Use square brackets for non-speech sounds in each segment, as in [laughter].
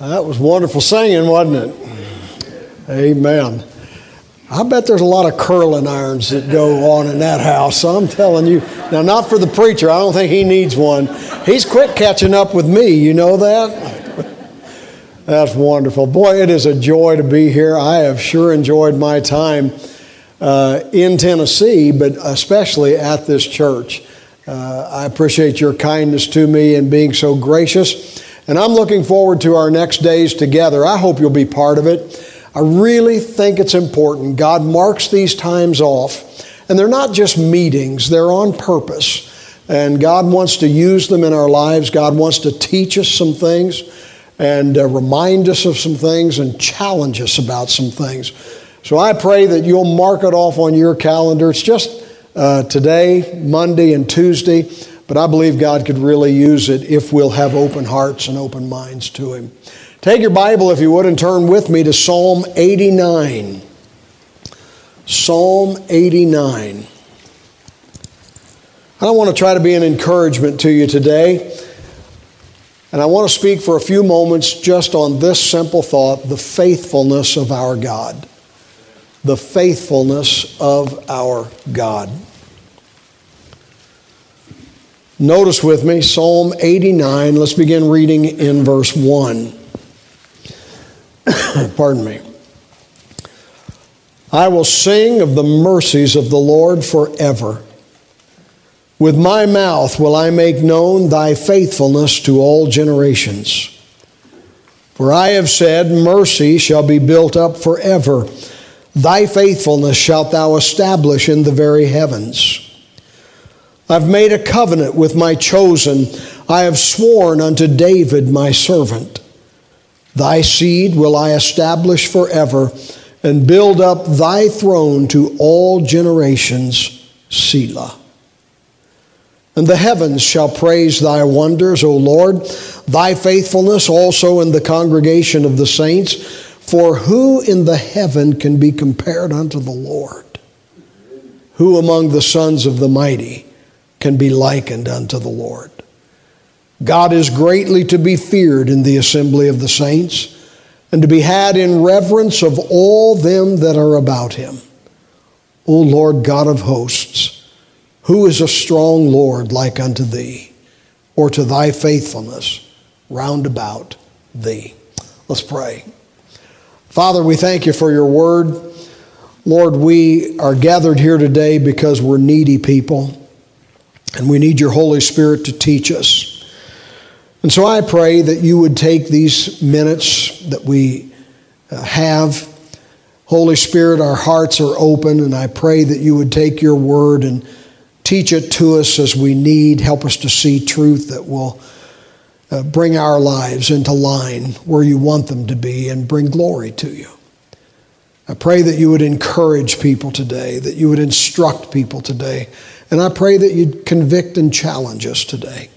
That was wonderful singing, wasn't it? Amen. I bet there's a lot of curling irons that go on in that house. I'm telling you. Now, not for the preacher. I don't think he needs one. He's quick catching up with me. You know that? That's wonderful. Boy, it is a joy to be here. I have sure enjoyed my time uh, in Tennessee, but especially at this church. Uh, I appreciate your kindness to me and being so gracious. And I'm looking forward to our next days together. I hope you'll be part of it. I really think it's important. God marks these times off, and they're not just meetings, they're on purpose. And God wants to use them in our lives. God wants to teach us some things and uh, remind us of some things and challenge us about some things. So I pray that you'll mark it off on your calendar. It's just uh, today, Monday, and Tuesday. But I believe God could really use it if we'll have open hearts and open minds to Him. Take your Bible, if you would, and turn with me to Psalm 89. Psalm 89. I don't want to try to be an encouragement to you today. And I want to speak for a few moments just on this simple thought the faithfulness of our God. The faithfulness of our God. Notice with me Psalm 89. Let's begin reading in verse 1. [coughs] Pardon me. I will sing of the mercies of the Lord forever. With my mouth will I make known thy faithfulness to all generations. For I have said, Mercy shall be built up forever. Thy faithfulness shalt thou establish in the very heavens. I've made a covenant with my chosen. I have sworn unto David my servant. Thy seed will I establish forever and build up thy throne to all generations. Selah. And the heavens shall praise thy wonders, O Lord, thy faithfulness also in the congregation of the saints. For who in the heaven can be compared unto the Lord? Who among the sons of the mighty? Can be likened unto the Lord. God is greatly to be feared in the assembly of the saints, and to be had in reverence of all them that are about him. O Lord God of hosts, who is a strong Lord like unto thee, or to thy faithfulness round about thee? Let's pray. Father, we thank you for your word. Lord, we are gathered here today because we're needy people. And we need your Holy Spirit to teach us. And so I pray that you would take these minutes that we uh, have. Holy Spirit, our hearts are open, and I pray that you would take your word and teach it to us as we need. Help us to see truth that will uh, bring our lives into line where you want them to be and bring glory to you. I pray that you would encourage people today, that you would instruct people today and I pray that you'd convict and challenge us today.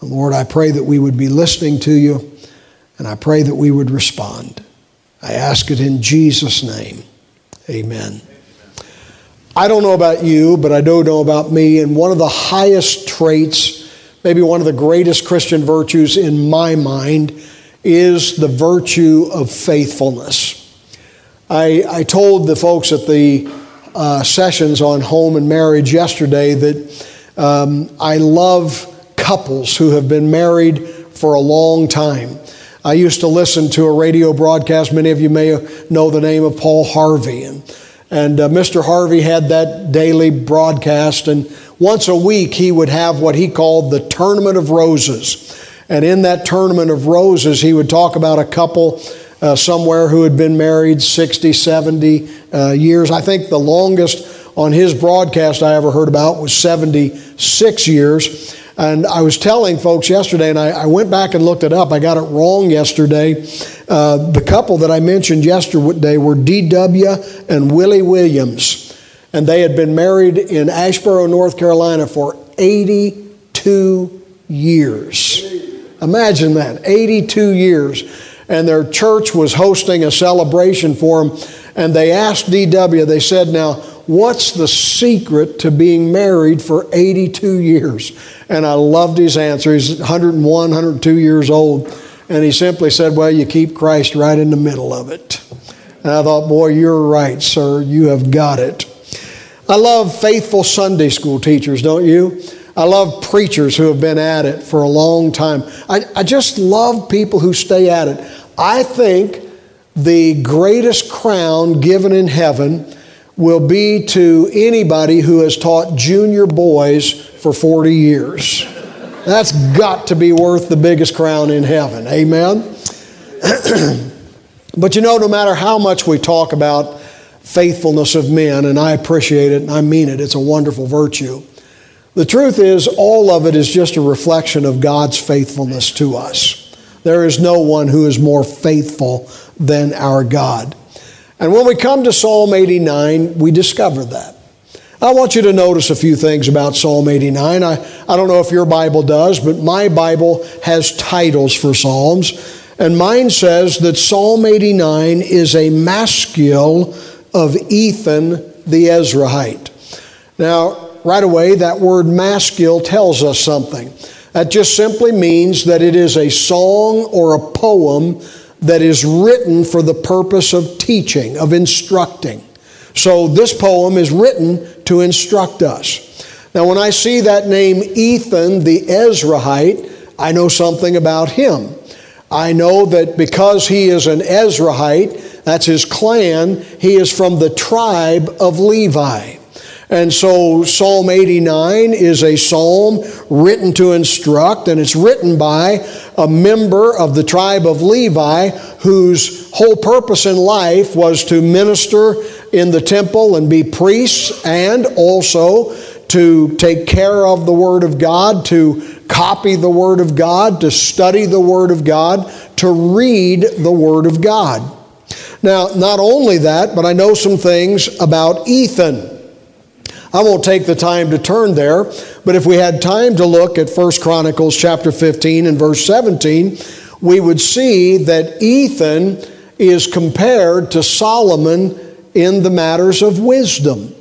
Lord, I pray that we would be listening to you, and I pray that we would respond. I ask it in Jesus' name. Amen. I don't know about you, but I do know about me, and one of the highest traits, maybe one of the greatest Christian virtues in my mind, is the virtue of faithfulness. I, I told the folks at the uh, sessions on home and marriage yesterday that um, I love couples who have been married for a long time. I used to listen to a radio broadcast. Many of you may know the name of Paul Harvey. And, and uh, Mr. Harvey had that daily broadcast. And once a week, he would have what he called the Tournament of Roses. And in that Tournament of Roses, he would talk about a couple uh, somewhere who had been married 60, 70 uh, years. I think the longest on his broadcast I ever heard about was 76 years. And I was telling folks yesterday, and I, I went back and looked it up. I got it wrong yesterday. Uh, the couple that I mentioned yesterday were D.W. and Willie Williams. And they had been married in Asheboro, North Carolina for 82 years. Imagine that 82 years and their church was hosting a celebration for him. And they asked DW, they said, Now, what's the secret to being married for 82 years? And I loved his answer. He's 101, 102 years old. And he simply said, Well, you keep Christ right in the middle of it. And I thought, Boy, you're right, sir. You have got it. I love faithful Sunday school teachers, don't you? I love preachers who have been at it for a long time. I, I just love people who stay at it. I think the greatest crown given in heaven will be to anybody who has taught junior boys for 40 years. That's got to be worth the biggest crown in heaven. Amen? [clears throat] but you know, no matter how much we talk about faithfulness of men, and I appreciate it and I mean it, it's a wonderful virtue. The truth is, all of it is just a reflection of God's faithfulness to us. There is no one who is more faithful than our God. And when we come to Psalm 89, we discover that. I want you to notice a few things about Psalm 89. I, I don't know if your Bible does, but my Bible has titles for Psalms. And mine says that Psalm 89 is a maskil of Ethan the Ezrahite. Now, right away, that word maskil tells us something. That just simply means that it is a song or a poem that is written for the purpose of teaching, of instructing. So this poem is written to instruct us. Now, when I see that name Ethan the Ezrahite, I know something about him. I know that because he is an Ezrahite, that's his clan, he is from the tribe of Levi. And so Psalm 89 is a psalm written to instruct, and it's written by a member of the tribe of Levi whose whole purpose in life was to minister in the temple and be priests and also to take care of the Word of God, to copy the Word of God, to study the Word of God, to read the Word of God. Now, not only that, but I know some things about Ethan. I won't take the time to turn there, but if we had time to look at 1 Chronicles chapter 15 and verse 17, we would see that Ethan is compared to Solomon in the matters of wisdom.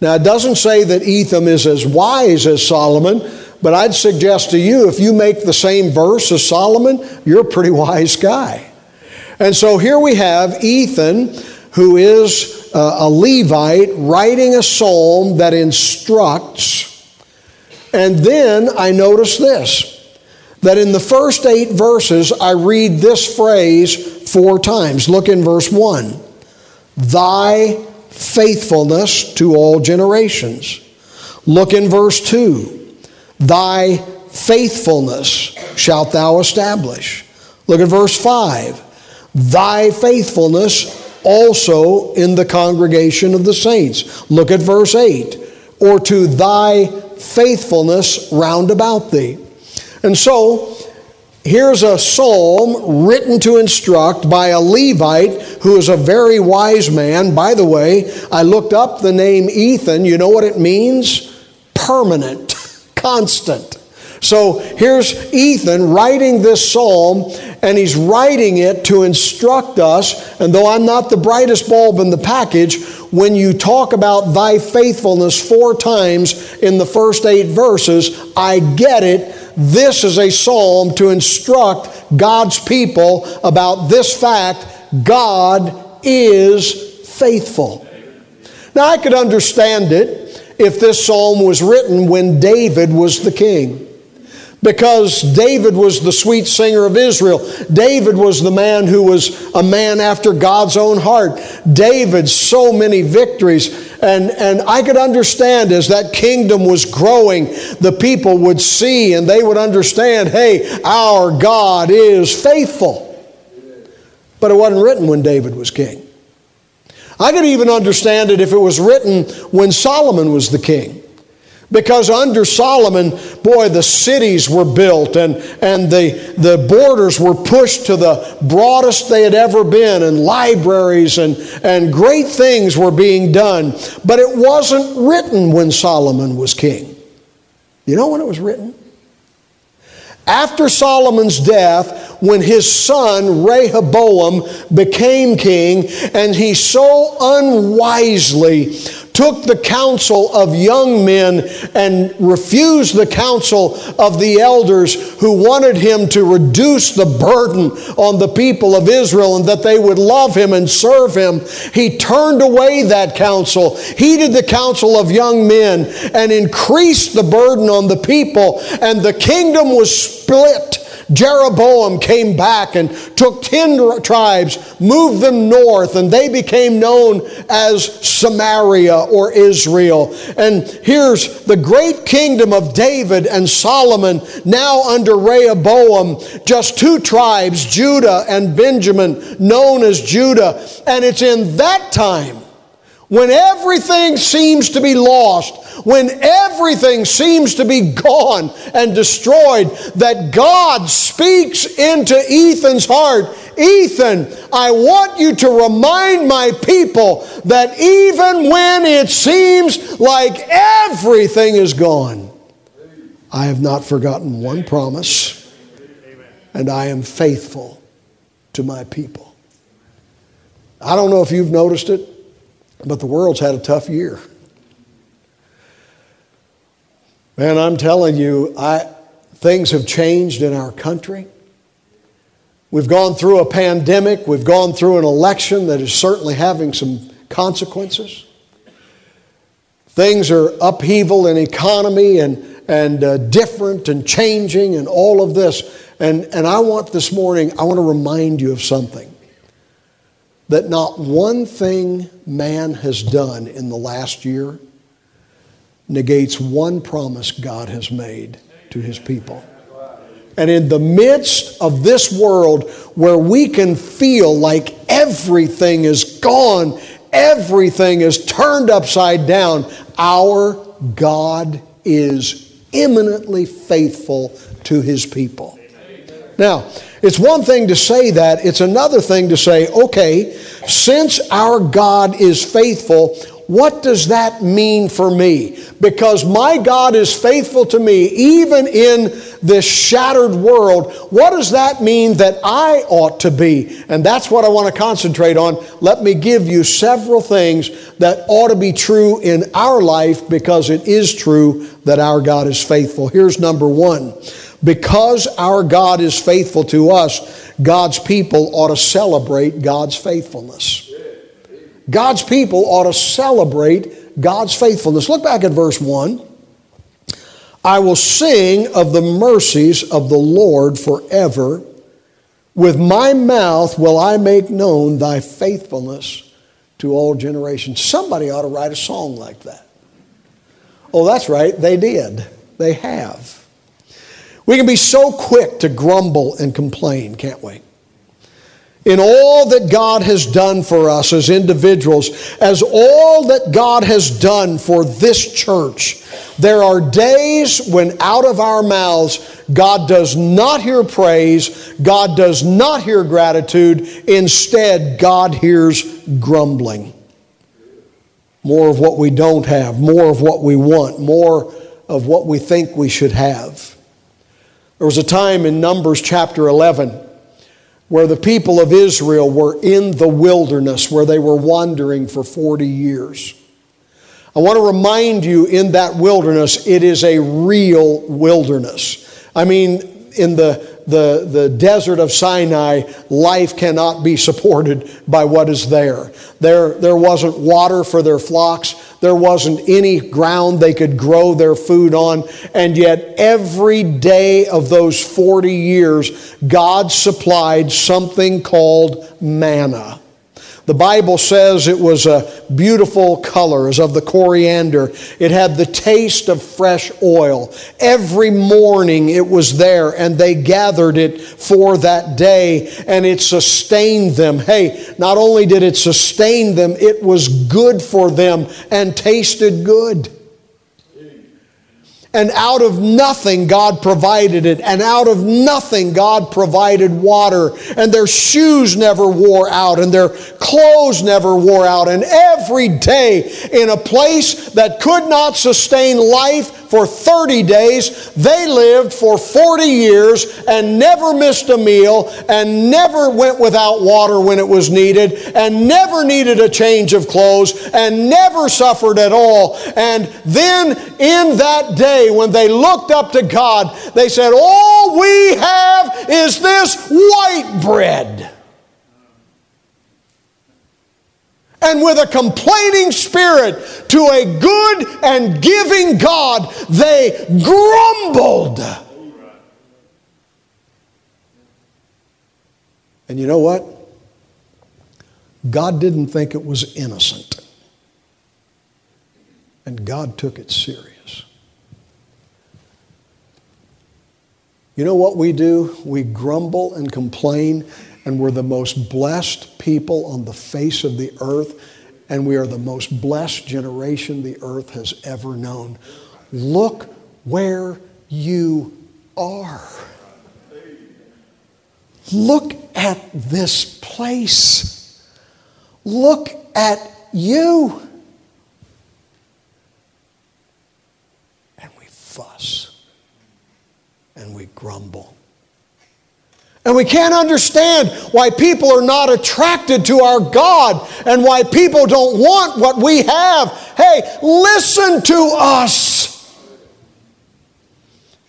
Now, it doesn't say that Ethan is as wise as Solomon, but I'd suggest to you if you make the same verse as Solomon, you're a pretty [laughs] wise guy. And so here we have Ethan, who is uh, a Levite writing a psalm that instructs. And then I notice this that in the first eight verses, I read this phrase four times. Look in verse 1 Thy faithfulness to all generations. Look in verse 2 Thy faithfulness shalt thou establish. Look at verse 5 Thy faithfulness also in the congregation of the saints. Look at verse 8. Or to thy faithfulness round about thee. And so, here's a psalm written to instruct by a Levite who is a very wise man. By the way, I looked up the name Ethan. You know what it means? Permanent, [laughs] constant. So here's Ethan writing this psalm, and he's writing it to instruct us. And though I'm not the brightest bulb in the package, when you talk about thy faithfulness four times in the first eight verses, I get it. This is a psalm to instruct God's people about this fact God is faithful. Now, I could understand it if this psalm was written when David was the king because David was the sweet singer of Israel. David was the man who was a man after God's own heart. David, so many victories. And, and I could understand as that kingdom was growing, the people would see and they would understand hey, our God is faithful. But it wasn't written when David was king. I could even understand it if it was written when Solomon was the king. Because under Solomon, boy, the cities were built and, and the, the borders were pushed to the broadest they had ever been, and libraries and, and great things were being done. But it wasn't written when Solomon was king. You know when it was written? After Solomon's death, when his son Rehoboam became king, and he so unwisely took the counsel of young men and refused the counsel of the elders who wanted him to reduce the burden on the people of Israel and that they would love him and serve him. He turned away that counsel, heeded the counsel of young men, and increased the burden on the people, and the kingdom was split Jeroboam came back and took 10 tribes, moved them north, and they became known as Samaria or Israel. And here's the great kingdom of David and Solomon, now under Rehoboam, just two tribes, Judah and Benjamin, known as Judah. And it's in that time when everything seems to be lost, when everything seems to be gone and destroyed, that God speaks into Ethan's heart Ethan, I want you to remind my people that even when it seems like everything is gone, I have not forgotten one promise, and I am faithful to my people. I don't know if you've noticed it, but the world's had a tough year. Man, I'm telling you, I, things have changed in our country. We've gone through a pandemic, we've gone through an election that is certainly having some consequences. Things are upheaval in economy and, and uh, different and changing and all of this. And, and I want this morning, I want to remind you of something that not one thing man has done in the last year negates one promise God has made to his people. And in the midst of this world where we can feel like everything is gone, everything is turned upside down, our God is eminently faithful to his people. Now, it's one thing to say that, it's another thing to say, okay, since our God is faithful, what does that mean for me? Because my God is faithful to me even in this shattered world. What does that mean that I ought to be? And that's what I want to concentrate on. Let me give you several things that ought to be true in our life because it is true that our God is faithful. Here's number one. Because our God is faithful to us, God's people ought to celebrate God's faithfulness. God's people ought to celebrate God's faithfulness. Look back at verse 1. I will sing of the mercies of the Lord forever. With my mouth will I make known thy faithfulness to all generations. Somebody ought to write a song like that. Oh, that's right, they did. They have. We can be so quick to grumble and complain, can't we? in all that God has done for us as individuals, as all that God has done for this church, there are days when out of our mouths, God does not hear praise, God does not hear gratitude. Instead, God hears grumbling. More of what we don't have, more of what we want, more of what we think we should have. There was a time in Numbers chapter 11 where the people of Israel were in the wilderness, where they were wandering for 40 years. I want to remind you in that wilderness, it is a real wilderness. I mean, in the, the, the desert of Sinai, life cannot be supported by what is there. There, there wasn't water for their flocks. There wasn't any ground they could grow their food on. And yet, every day of those 40 years, God supplied something called manna. The Bible says it was a beautiful color, as of the coriander. It had the taste of fresh oil. Every morning it was there, and they gathered it for that day, and it sustained them. Hey, not only did it sustain them, it was good for them and tasted good. And out of nothing, God provided it. And out of nothing, God provided water. And their shoes never wore out. And their clothes never wore out. And every day, in a place that could not sustain life for 30 days. They lived for 40 years and never missed a meal and never went without water when it was needed and never needed a change of clothes and never suffered at all. And then in that day, when they looked up to God, they said, All we have is this white bread. And with a complaining spirit to a good and giving God, they grumbled. And you know what? God didn't think it was innocent. And God took it serious. You know what we do? We grumble and complain and we're the most blessed people on the face of the earth, and we are the most blessed generation the earth has ever known. Look where you are. Look at this place. Look at you. And we fuss and we grumble and we can't understand why people are not attracted to our God and why people don't want what we have. Hey, listen to us.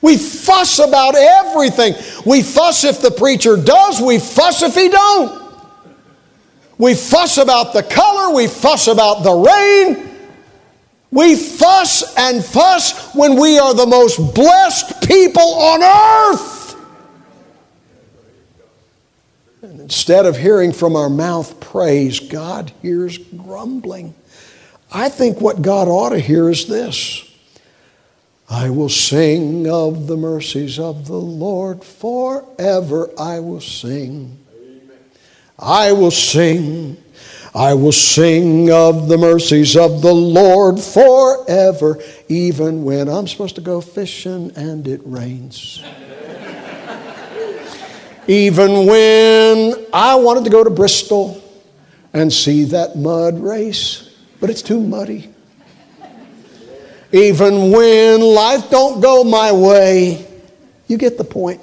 We fuss about everything. We fuss if the preacher does, we fuss if he don't. We fuss about the color, we fuss about the rain. We fuss and fuss when we are the most blessed people on earth. And instead of hearing from our mouth praise, God hears grumbling. I think what God ought to hear is this I will sing of the mercies of the Lord forever. I will sing. I will sing. I will sing of the mercies of the Lord forever, even when I'm supposed to go fishing and it rains. Even when I wanted to go to Bristol and see that mud race, but it's too muddy. Even when life don't go my way, you get the point.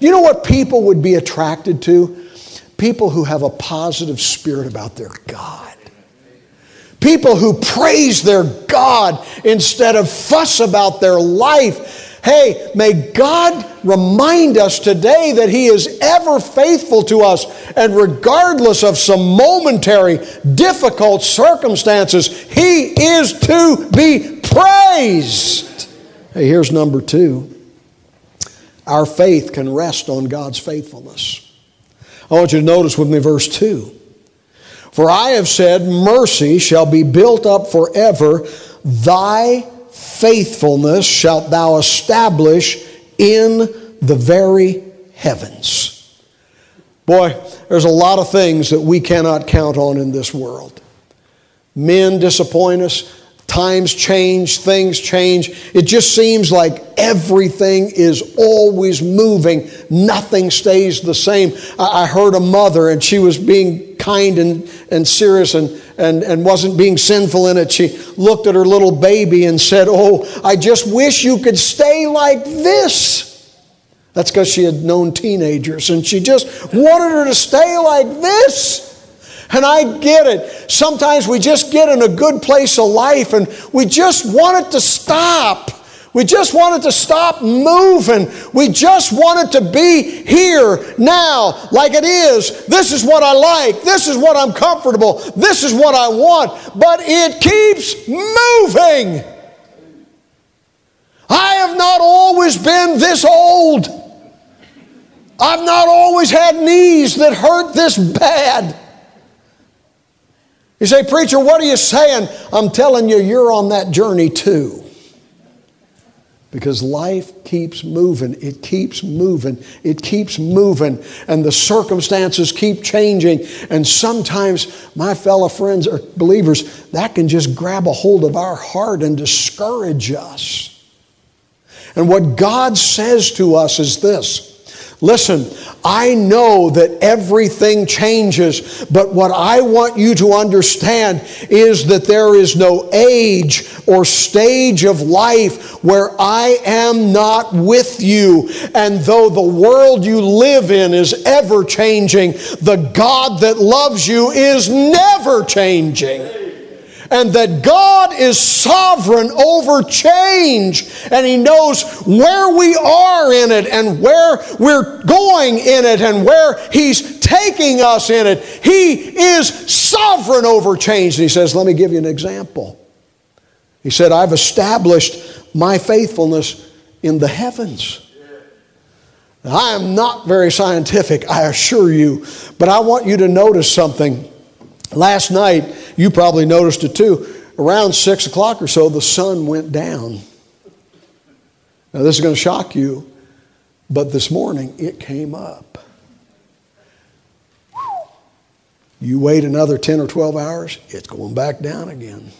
You know what people would be attracted to? People who have a positive spirit about their God. People who praise their God instead of fuss about their life Hey, may God remind us today that He is ever faithful to us, and regardless of some momentary difficult circumstances, He is to be praised. Hey, here's number two our faith can rest on God's faithfulness. I want you to notice with me verse 2. For I have said, Mercy shall be built up forever. Thy faithfulness shalt thou establish in the very heavens. Boy, there's a lot of things that we cannot count on in this world. Men disappoint us, times change, things change. It just seems like everything is always moving, nothing stays the same. I heard a mother, and she was being kind and, and serious and and, and wasn't being sinful in it, she looked at her little baby and said, Oh, I just wish you could stay like this. That's because she had known teenagers and she just wanted her to stay like this. And I get it. Sometimes we just get in a good place of life and we just want it to stop. We just wanted to stop moving. We just wanted to be here now, like it is. This is what I like. This is what I'm comfortable. This is what I want. But it keeps moving. I have not always been this old. I've not always had knees that hurt this bad. You say, Preacher, what are you saying? I'm telling you, you're on that journey too because life keeps moving. It keeps moving. It keeps moving. And the circumstances keep changing. And sometimes, my fellow friends or believers, that can just grab a hold of our heart and discourage us. And what God says to us is this Listen, I know that everything changes, but what I want you to understand is that there is no age or stage of life where I am not with you. And though the world you live in is ever changing, the God that loves you is never changing and that God is sovereign over change and He knows where we are in it and where we're going in it and where He's taking us in it. He is sovereign over change. And He says, Let me give you an example. He said, I've established my faithfulness in the heavens. I am not very scientific, I assure you, but I want you to notice something. Last night, you probably noticed it too. Around six o'clock or so, the sun went down. Now, this is going to shock you, but this morning it came up. You wait another 10 or 12 hours, it's going back down again.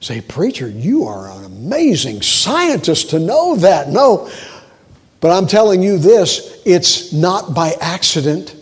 Say, preacher, you are an amazing scientist to know that. No, but I'm telling you this it's not by accident.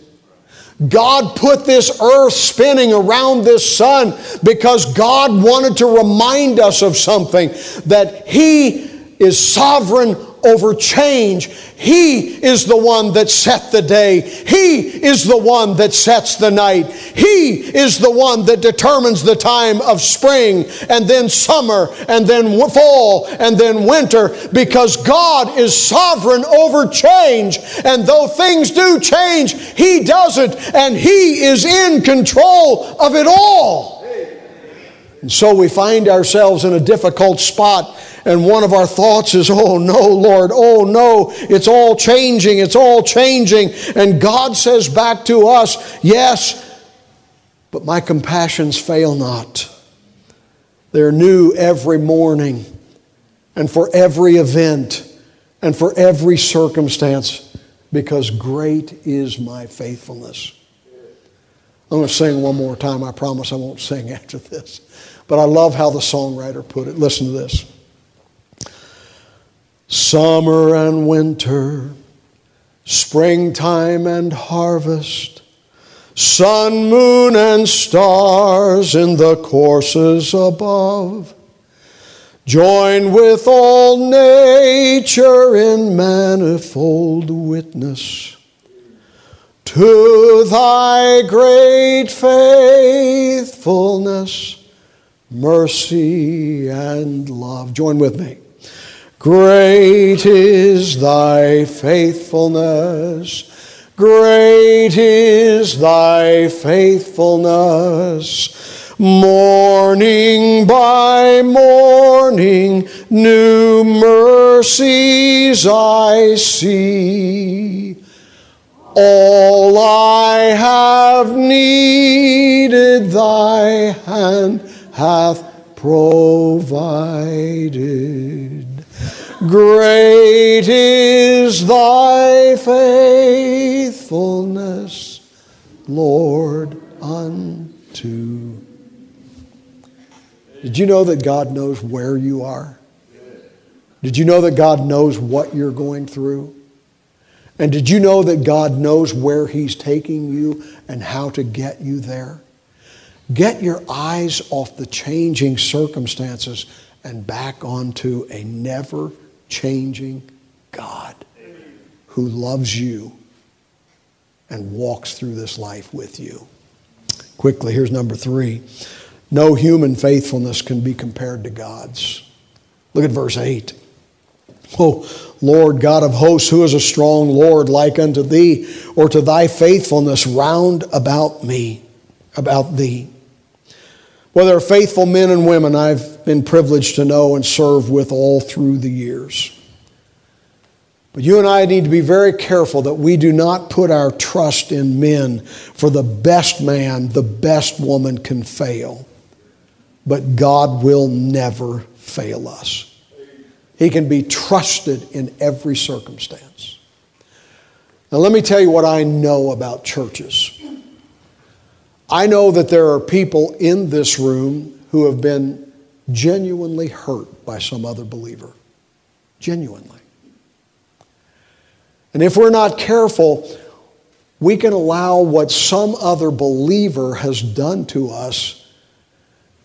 God put this earth spinning around this sun because God wanted to remind us of something that He is sovereign over change. He is the one that set the day. He is the one that sets the night. He is the one that determines the time of spring and then summer and then fall and then winter because God is sovereign over change. And though things do change, He doesn't and He is in control of it all. And so we find ourselves in a difficult spot and one of our thoughts is, oh no, Lord, oh no, it's all changing, it's all changing. And God says back to us, yes, but my compassions fail not. They're new every morning and for every event and for every circumstance because great is my faithfulness. I'm going to sing one more time. I promise I won't sing [laughs] after this. But I love how the songwriter put it. Listen to this summer and winter, springtime and harvest, sun, moon, and stars in the courses above. Join with all nature in manifold witness to thy great faithfulness, mercy, and love. Join with me. Great is thy faithfulness. Great is thy faithfulness. Morning by morning, new mercies I see. All I have needed, thy hand hath provided. Great is thy faithfulness, Lord, unto. Did you know that God knows where you are? Did you know that God knows what you're going through? And did you know that God knows where He's taking you and how to get you there? Get your eyes off the changing circumstances and back onto a never changing God who loves you and walks through this life with you. Quickly, here's number three no human faithfulness can be compared to God's. Look at verse 8. Oh, Lord God of hosts, who is a strong Lord like unto thee, or to thy faithfulness round about me, about thee? Well, there are faithful men and women I've been privileged to know and serve with all through the years. But you and I need to be very careful that we do not put our trust in men, for the best man, the best woman can fail. But God will never fail us. He can be trusted in every circumstance. Now, let me tell you what I know about churches. I know that there are people in this room who have been genuinely hurt by some other believer. Genuinely. And if we're not careful, we can allow what some other believer has done to us,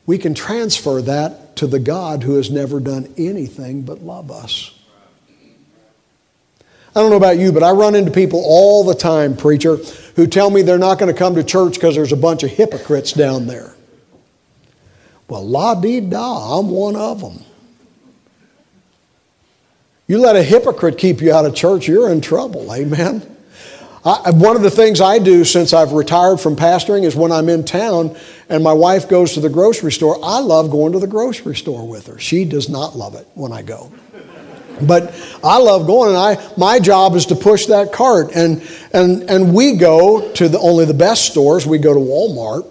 we can transfer that to the God who has never done anything but love us. I don't know about you, but I run into people all the time, preacher, who tell me they're not going to come to church because there's a bunch of hypocrites down there. Well, la dee da, I'm one of them. You let a hypocrite keep you out of church, you're in trouble. Amen. I, one of the things I do since I've retired from pastoring is when I'm in town and my wife goes to the grocery store, I love going to the grocery store with her. She does not love it when I go. But I love going, and I my job is to push that cart, and and and we go to the only the best stores. We go to Walmart,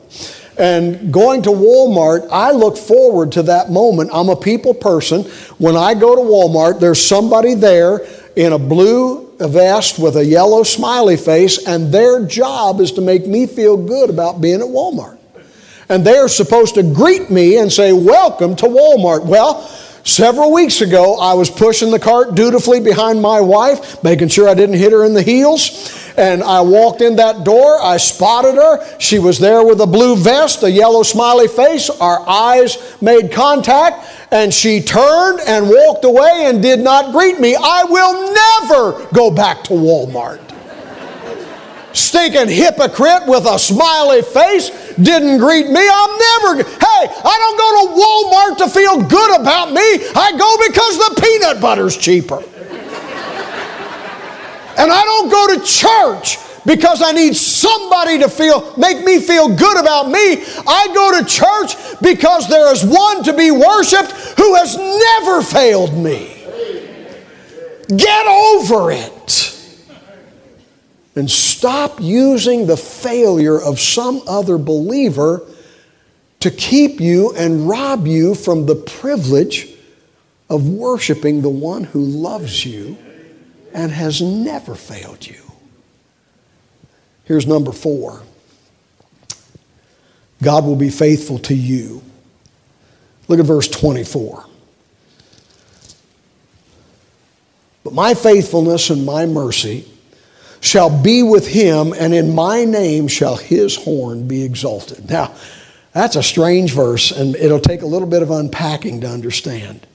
and going to Walmart, I look forward to that moment. I'm a people person. When I go to Walmart, there's somebody there in a blue vest with a yellow smiley face, and their job is to make me feel good about being at Walmart. And they're supposed to greet me and say, Welcome to Walmart. Well, Several weeks ago, I was pushing the cart dutifully behind my wife, making sure I didn't hit her in the heels. And I walked in that door. I spotted her. She was there with a blue vest, a yellow smiley face. Our eyes made contact, and she turned and walked away and did not greet me. I will never go back to Walmart stinking hypocrite with a smiley face didn't greet me. I'm never, hey, I don't go to Walmart to feel good about me. I go because the peanut butter's cheaper. And I don't go to church because I need somebody to feel, make me feel good about me. I go to church because there is one to be worshiped who has never failed me. Get over it and stop using the failure of some other believer to keep you and rob you from the privilege of worshiping the one who loves you and has never failed you. Here's number four God will be faithful to you. Look at verse 24. But my faithfulness and my mercy shall be with him, and in my name shall his horn be exalted. Now, that's a strange verse, and it'll take a little bit of unpacking to understand.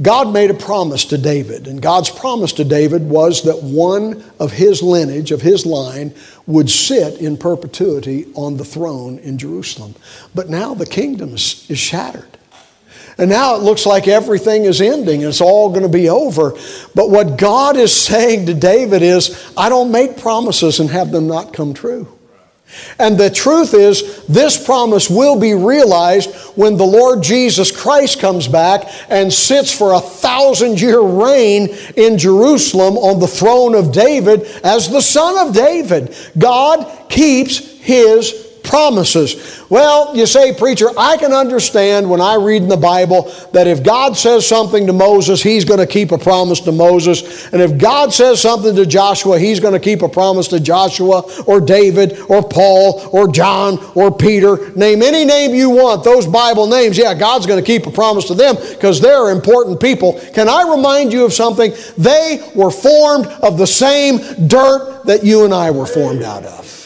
God made a promise to David, and God's promise to David was that one of his lineage, of his line, would sit in perpetuity on the throne in Jerusalem. But now the kingdom is, is shattered. And now it looks like everything is ending. It's all going to be over. But what God is [laughs] saying to David is, I don't make promises and have them not come true. And the truth is, this promise will be realized when the Lord Jesus Christ comes back and sits for a thousand year reign in Jerusalem on the throne of David as the son of David. God keeps his promises. Well, you say, preacher, I can understand when I read in the Bible that if God says something to Moses, he's going to keep a promise to Moses. And if God says something to Joshua, he's going to keep a promise to Joshua or David or Paul or John or Peter. Name any name you want, those Bible names. Yeah, God's going to keep a promise to them because they're important people. Can I remind you of something? They were formed of the same dirt that you and I were formed out of.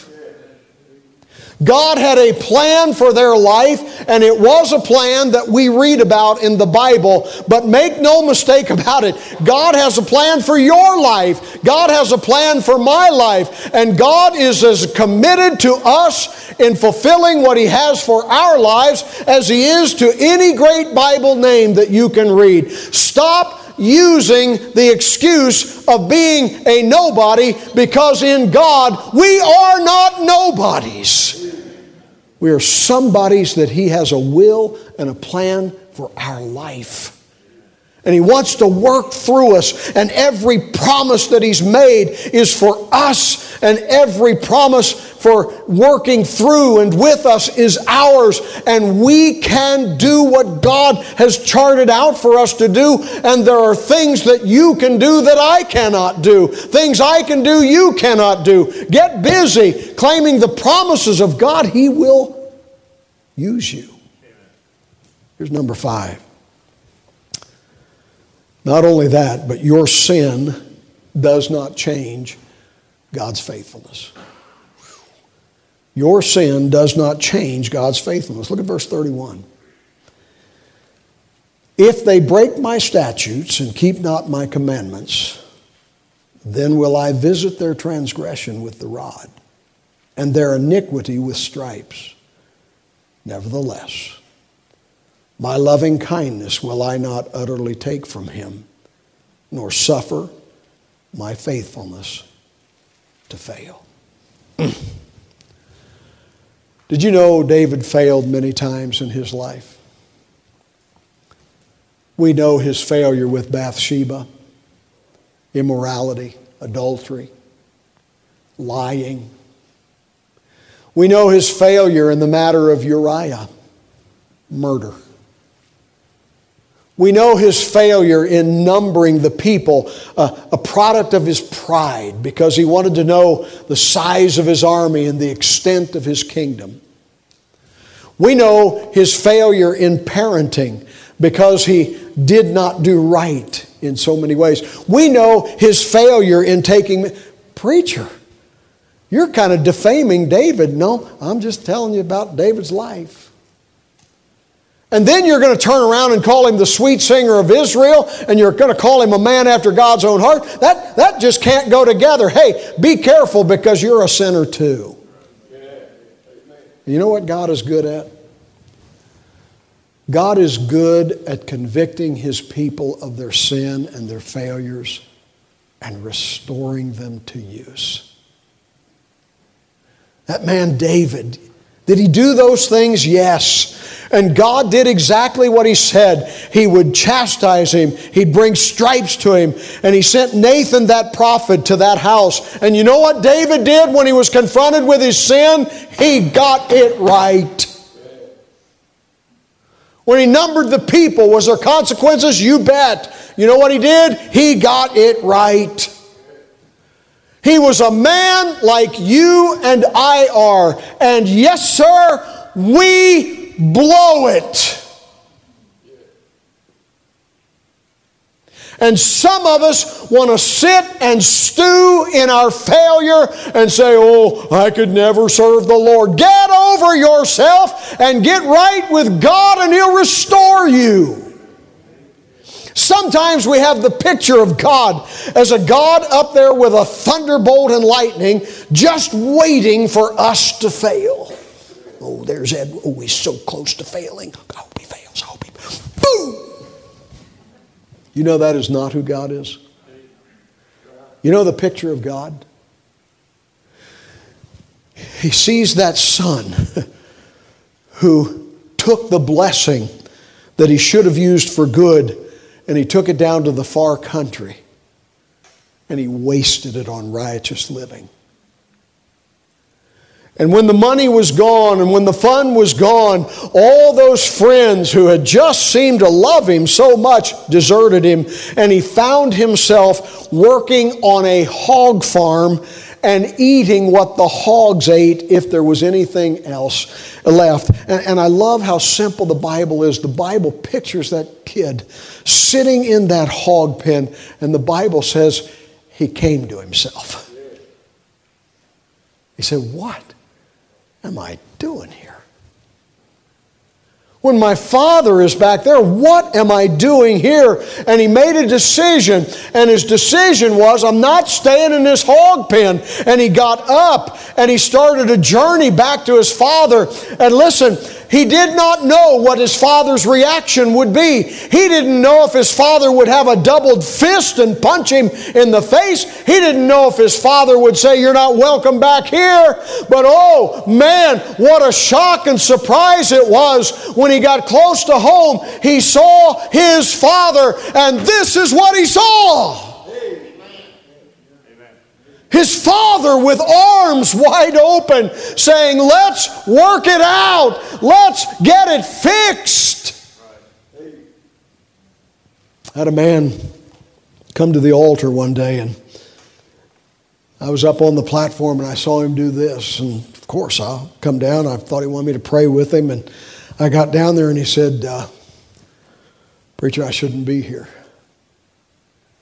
God had a plan for their life, and it was a plan that we read about in the Bible. But make no mistake about it, God has a plan for your life. God has a plan for my life. And God is as committed to us in fulfilling what He has for our lives as He is to any great Bible name that you can read. Stop using the excuse of being a nobody because in God we are not nobodies. We are somebodies that He has a will and a plan for our life. And He wants to work through us. And every promise that He's made is for us. And every promise for working through and with us is ours. And we can do what God has charted out for us to do. And there are things that you can do that I cannot do. Things I can do, you cannot do. Get busy claiming the promises of God. He will use you. Here's number five. Not only that, but your sin does not change God's faithfulness. Your sin does not change God's faithfulness. Look at verse 31. If they break my statutes and keep not my commandments, then will I visit their transgression with the rod and their iniquity with stripes. Nevertheless, my loving kindness will I not utterly take from him, nor suffer my faithfulness to fail. [clears throat] Did you know David failed many times in his life? We know his failure with Bathsheba, immorality, adultery, lying. We know his failure in the matter of Uriah, murder. We know his failure in numbering the people, a product of his pride, because he wanted to know the size of his army and the extent of his kingdom. We know his failure in parenting because he did not do right in so many ways. We know his failure in taking, preacher, you're kind of defaming David. No, I'm just telling you about David's life. And then you're going to turn around and call him the sweet singer of Israel, and you're going to call him a man after God's own heart. That, that just can't go together. Hey, be careful because you're a sinner too. You know what God is good at? God is good at convicting his people of their sin and their failures and restoring them to use. That man, David, did he do those things? Yes. And God did exactly what he said. He would chastise him, he'd bring stripes to him, and he sent Nathan, that prophet, to that house. And you know what David did when he was confronted with his sin? He got it right. When he numbered the people, was there consequences? You bet. You know what he did? He got it right. He was a man like you and I are. And yes, sir, we blow it. And some of us want to sit and stew in our failure and say, Oh, I could never serve the Lord. Get over yourself and get right with God, and He'll restore you. Sometimes we have the picture of God as a God up there with a thunderbolt and lightning just waiting for us to fail. Oh, there's Ed. Oh, he's so close to failing. I hope he fails. I hope he. Boom! You know that is not who God is? You know the picture of God? He sees that son [laughs] who took the blessing that he should have used for good and he took it down to the far country and he wasted it on riotous living. And when the money was gone and when the fun was gone, all those friends who had just seemed to love him so much deserted him, and he found himself working on a hog farm and eating what the hogs ate if there was anything else left. And, and I love how simple the Bible is. The Bible pictures that kid sitting in that hog pen, and the Bible says he came to himself. He said, What? Am I doing here? When my father is back there, what am I doing here? And he made a decision, and his decision was, I'm not staying in this hog pen. And he got up and he started a journey back to his father. And listen, he did not know what his father's reaction would be. He didn't know if his father would have a doubled fist and punch him in the face. He didn't know if his father would say, You're not welcome back here. But oh man, what a shock and surprise it was when he got close to home. He saw his father, and this is what he saw. His father with arms wide open, saying, Let's work it out. Let's get it fixed. I had a man come to the altar one day, and I was up on the platform and I saw him do this. And of course, I'll come down. I thought he wanted me to pray with him. And I got down there and he said, uh, Preacher, I shouldn't be here.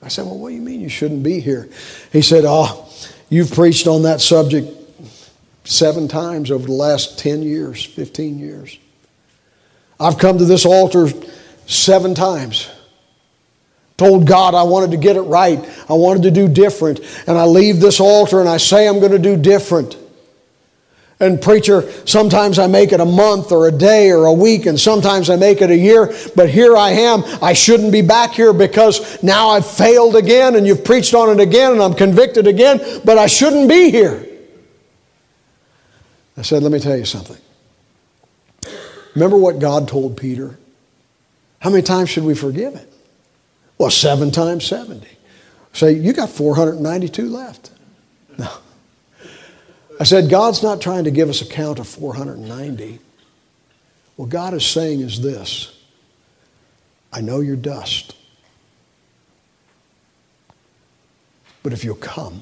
I said, Well, what do you mean you shouldn't be here? He said, Oh, you've preached on that subject seven times over the last 10 years, 15 years. I've come to this altar seven times. Told God I wanted to get it right. I wanted to do different. And I leave this altar and I say I'm going to do different. And preacher, sometimes I make it a month or a day or a week, and sometimes I make it a year, but here I am. I shouldn't be back here because now I've failed again and you've preached on it again and I'm convicted again, but I shouldn't be here. I said, Let me tell you something. Remember what God told Peter? How many times should we forgive it? Well, seven times 70. Say, you got 492 left. No. I said, God's not trying to give us a count of 490. What God is saying is this I know you're dust. But if you'll come,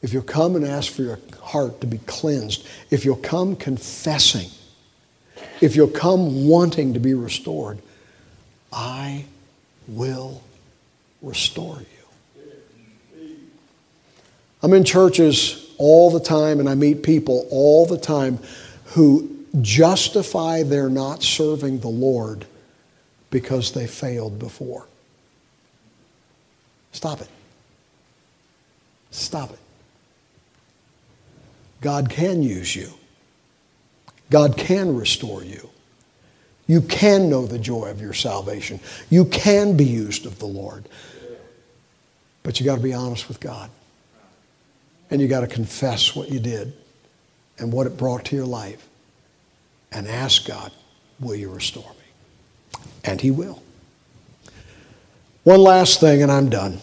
if you'll come and ask for your heart to be cleansed, if you'll come confessing, if you'll come wanting to be restored, I will restore you. I'm in churches all the time and I meet people all the time who justify their not serving the Lord because they failed before. Stop it. Stop it. God can use you. God can restore you. You can know the joy of your salvation. You can be used of the Lord. But you got to be honest with God. And you got to confess what you did and what it brought to your life and ask God, will you restore me? And He will. One last thing, and I'm done.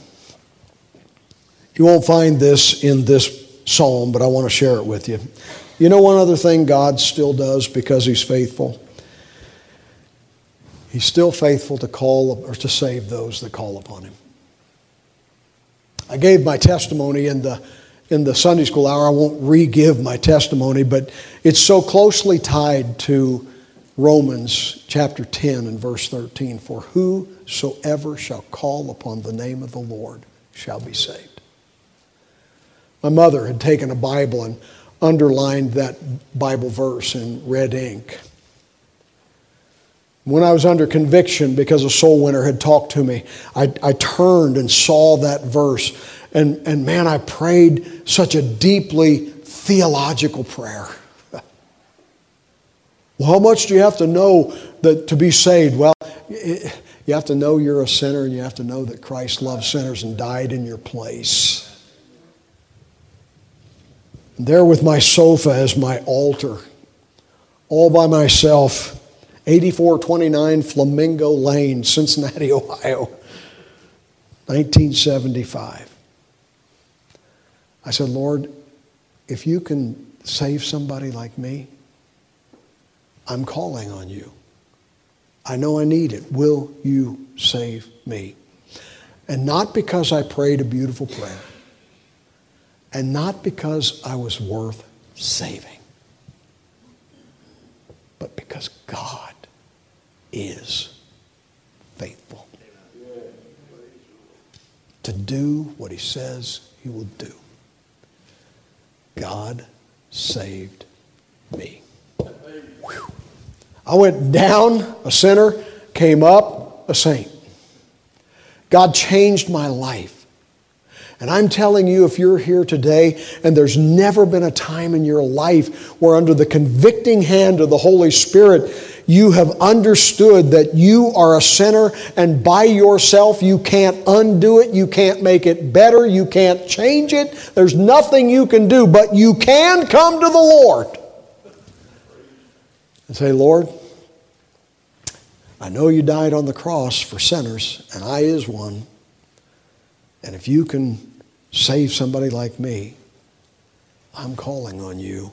You won't find this in this psalm, but I want to share it with you. You know, one other thing God still does because He's faithful? He's still faithful to call or to save those that call upon Him. I gave my testimony in the in the Sunday school hour. I won't re-give my testimony, but it's so closely tied to Romans chapter 10 and verse 13. For whosoever shall call upon the name of the Lord shall be saved. My mother had taken a Bible and underlined that Bible verse in red ink. When I was under conviction because a soul winner had talked to me, I, I turned and saw that verse. And, and man, I prayed such a deeply theological prayer. [laughs] well, how much do you have to know that to be saved? Well, it, you have to know you're a sinner and you have to know that Christ loved sinners and died in your place. There with my sofa as my altar, all by myself, 8429 Flamingo Lane, Cincinnati, [laughs] Ohio, 1975. I said, Lord, if you can save somebody like me, I'm calling on you. I know I need it. Will you save me? And not because I prayed a beautiful prayer and not because I was worth saving, but because God is faithful to do what he says he will do. God saved me. Whew. I went down a sinner, came up a saint. God changed my life. And I'm telling you, if you're here today and there's never been a time in your life where, under the convicting hand of the Holy Spirit, you have understood that you are a sinner and by yourself you can't undo it, you can't make it better, you can't change it, there's nothing you can do, but you can come to the Lord and say, Lord, I know you died on the cross for sinners, and I is one. And if you can save somebody like me, I'm calling on you.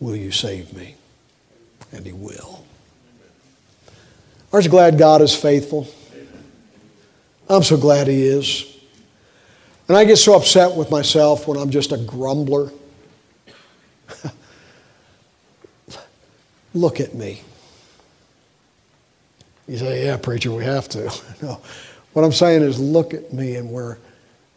Will you save me? And He will. Aren't you glad God is faithful? I'm so glad He is. And I get so upset with myself when I'm just a grumbler. [laughs] Look at me. You say, yeah, preacher, we have to. [laughs] no. What I'm saying is, look at me and where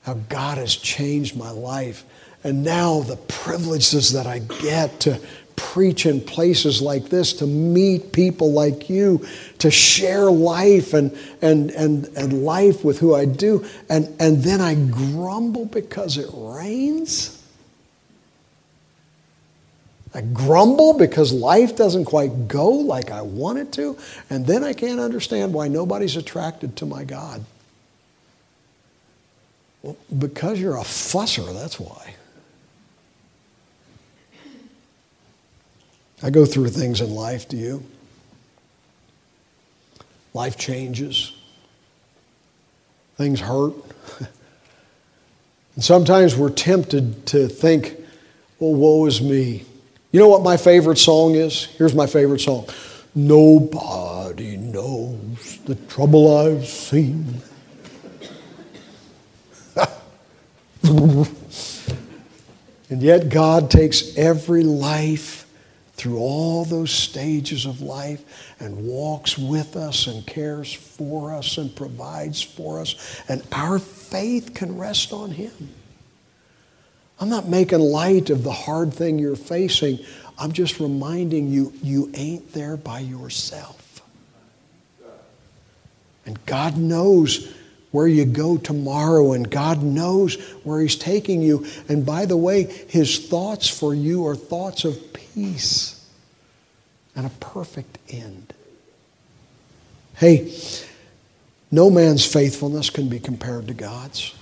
how God has changed my life. And now the privileges that I get to preach in places like this, to meet people like you, to share life and, and, and, and life with who I do, and, and then I grumble because it rains? I grumble because life doesn't quite go like I want it to, and then I can't understand why nobody's attracted to my God. Well, because you're a fusser, that's why. I go through things in life, do you? Life changes. Things hurt. [laughs] and sometimes we're tempted to think, well, woe is me. You know what my favorite song is? Here's my favorite song Nobody knows the trouble I've seen. [laughs] and yet, God takes every life through all those stages of life and walks with us and cares for us and provides for us. And our faith can rest on Him. I'm not making light of the hard thing you're facing. I'm just reminding you, you ain't there by yourself. And God knows where you go tomorrow, and God knows where He's taking you. And by the way, His thoughts for you are thoughts of peace and a perfect end. Hey, no man's faithfulness can be compared to God's.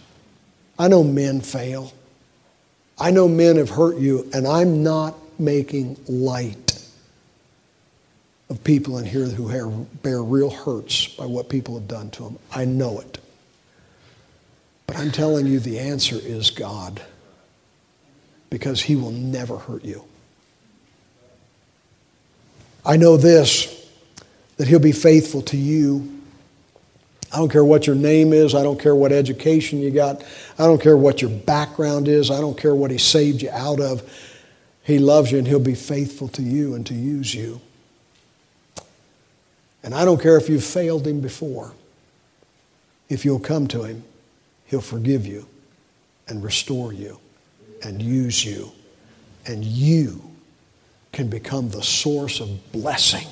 I know men fail. I know men have hurt you, and I'm not making light of people in here who bear real hurts by what people have done to them. I know it. But I'm telling you, the answer is God, because He will never hurt you. I know this that He'll be faithful to you I don't care what your name is. I don't care what education you got. I don't care what your background is. I don't care what He saved you out of. He loves you and He'll be faithful to you and to use you. And I don't care if you've failed Him before. If you'll come to Him, He'll forgive you and restore you and use you. And you can become the source of blessing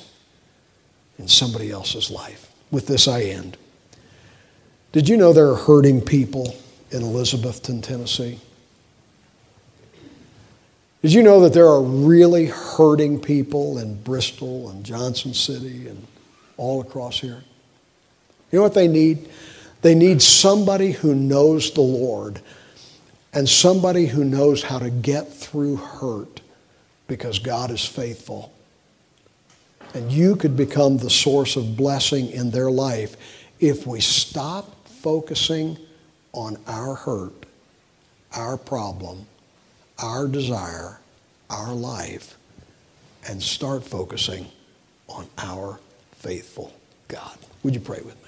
in somebody else's life. With this, I end. Did you know there are hurting people in Elizabethton, Tennessee? Did you know that there are really hurting people in Bristol and Johnson City and all across here? You know what they need? They need somebody who knows the Lord and somebody who knows how to get through hurt because God is faithful. And you could become the source of blessing in their life if we stop focusing on our hurt, our problem, our desire, our life, and start focusing on our faithful God. Would you pray with me?